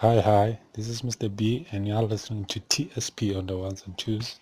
Hi, hi, this is Mr. B, and you're listening to TSP on the ones and twos.